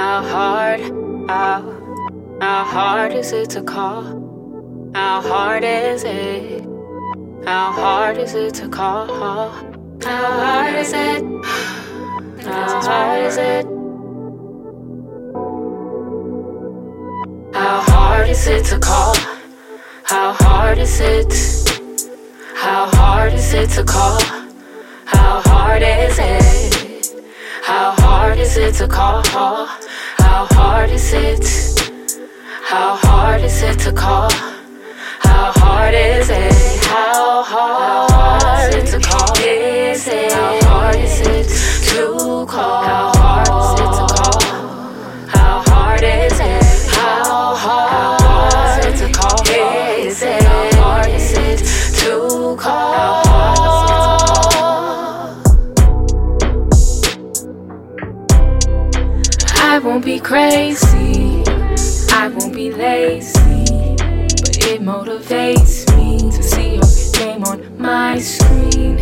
How hard, how, how hard is it to call? How hard is it? How hard is it to call? How hard is it? How hard is it? How hard is it to call? How hard is it? How hard is it to call? How hard is it? How is it to call? How hard is it? How hard is it to call? How hard is it? How hard won't be crazy, I won't be lazy, but it motivates me to see your name on my screen.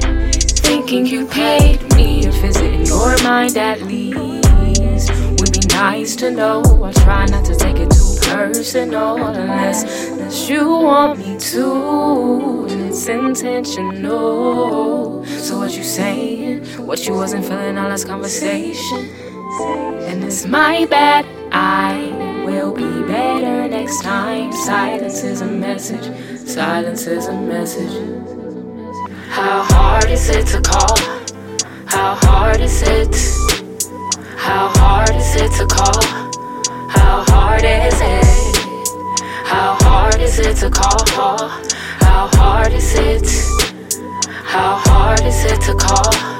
Thinking you paid me a visit in your mind at least would be nice to know. I try not to take it too personal unless, unless you want me to, it's intentional. So what you saying? What you wasn't feeling all this conversation? And it's my bad. I will be better next time. Silence is a message. Silence is a message. How hard is it to call? How hard is it? How hard is it to call? How hard is it? How hard is it to call? How hard is it? How hard is it to call?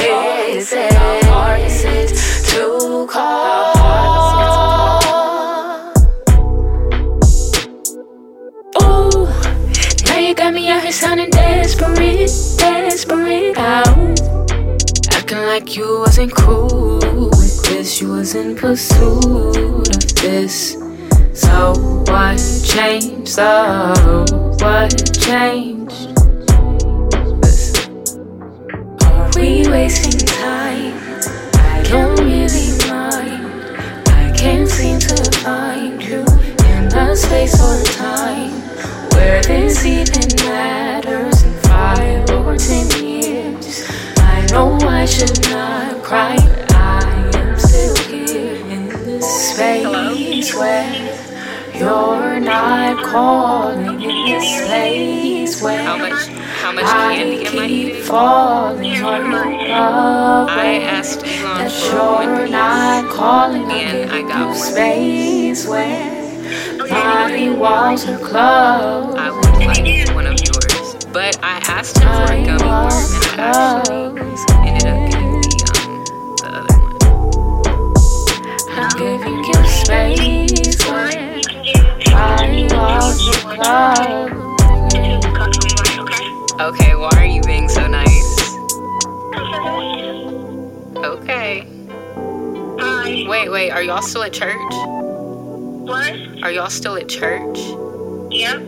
Is it? How hard is it to call? Ooh, now you got me out here sounding desperate, desperate. Out, acting like you wasn't cool with this. You was in pursuit of this. So what changed? So what changed? We wasting time? I don't really mind. I can't seem to find you in the space or time where this even matters in five or ten years. I know I should not cry, but I am still here in this space where you're not calling in this place where How much how much I candy I keep falling on your love. I asked that you're not calling and I got space where my walls are closed. I would like one of yours. But I asked him for a My gummy worm and I actually ended up getting the um the other one. I give you space Okay, why are you being so nice? Okay. Wait, wait, are y'all still at church? What? Are y'all still at church? Yep.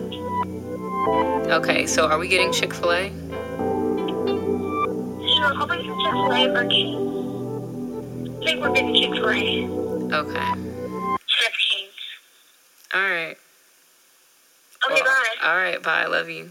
Okay, so are we getting Chick-fil-A? Sure, I'll bring some Chick-fil-A for. I think we're getting Chick-fil-A. Okay. Cheese. Alright. Okay, bye. Alright, bye. I love you.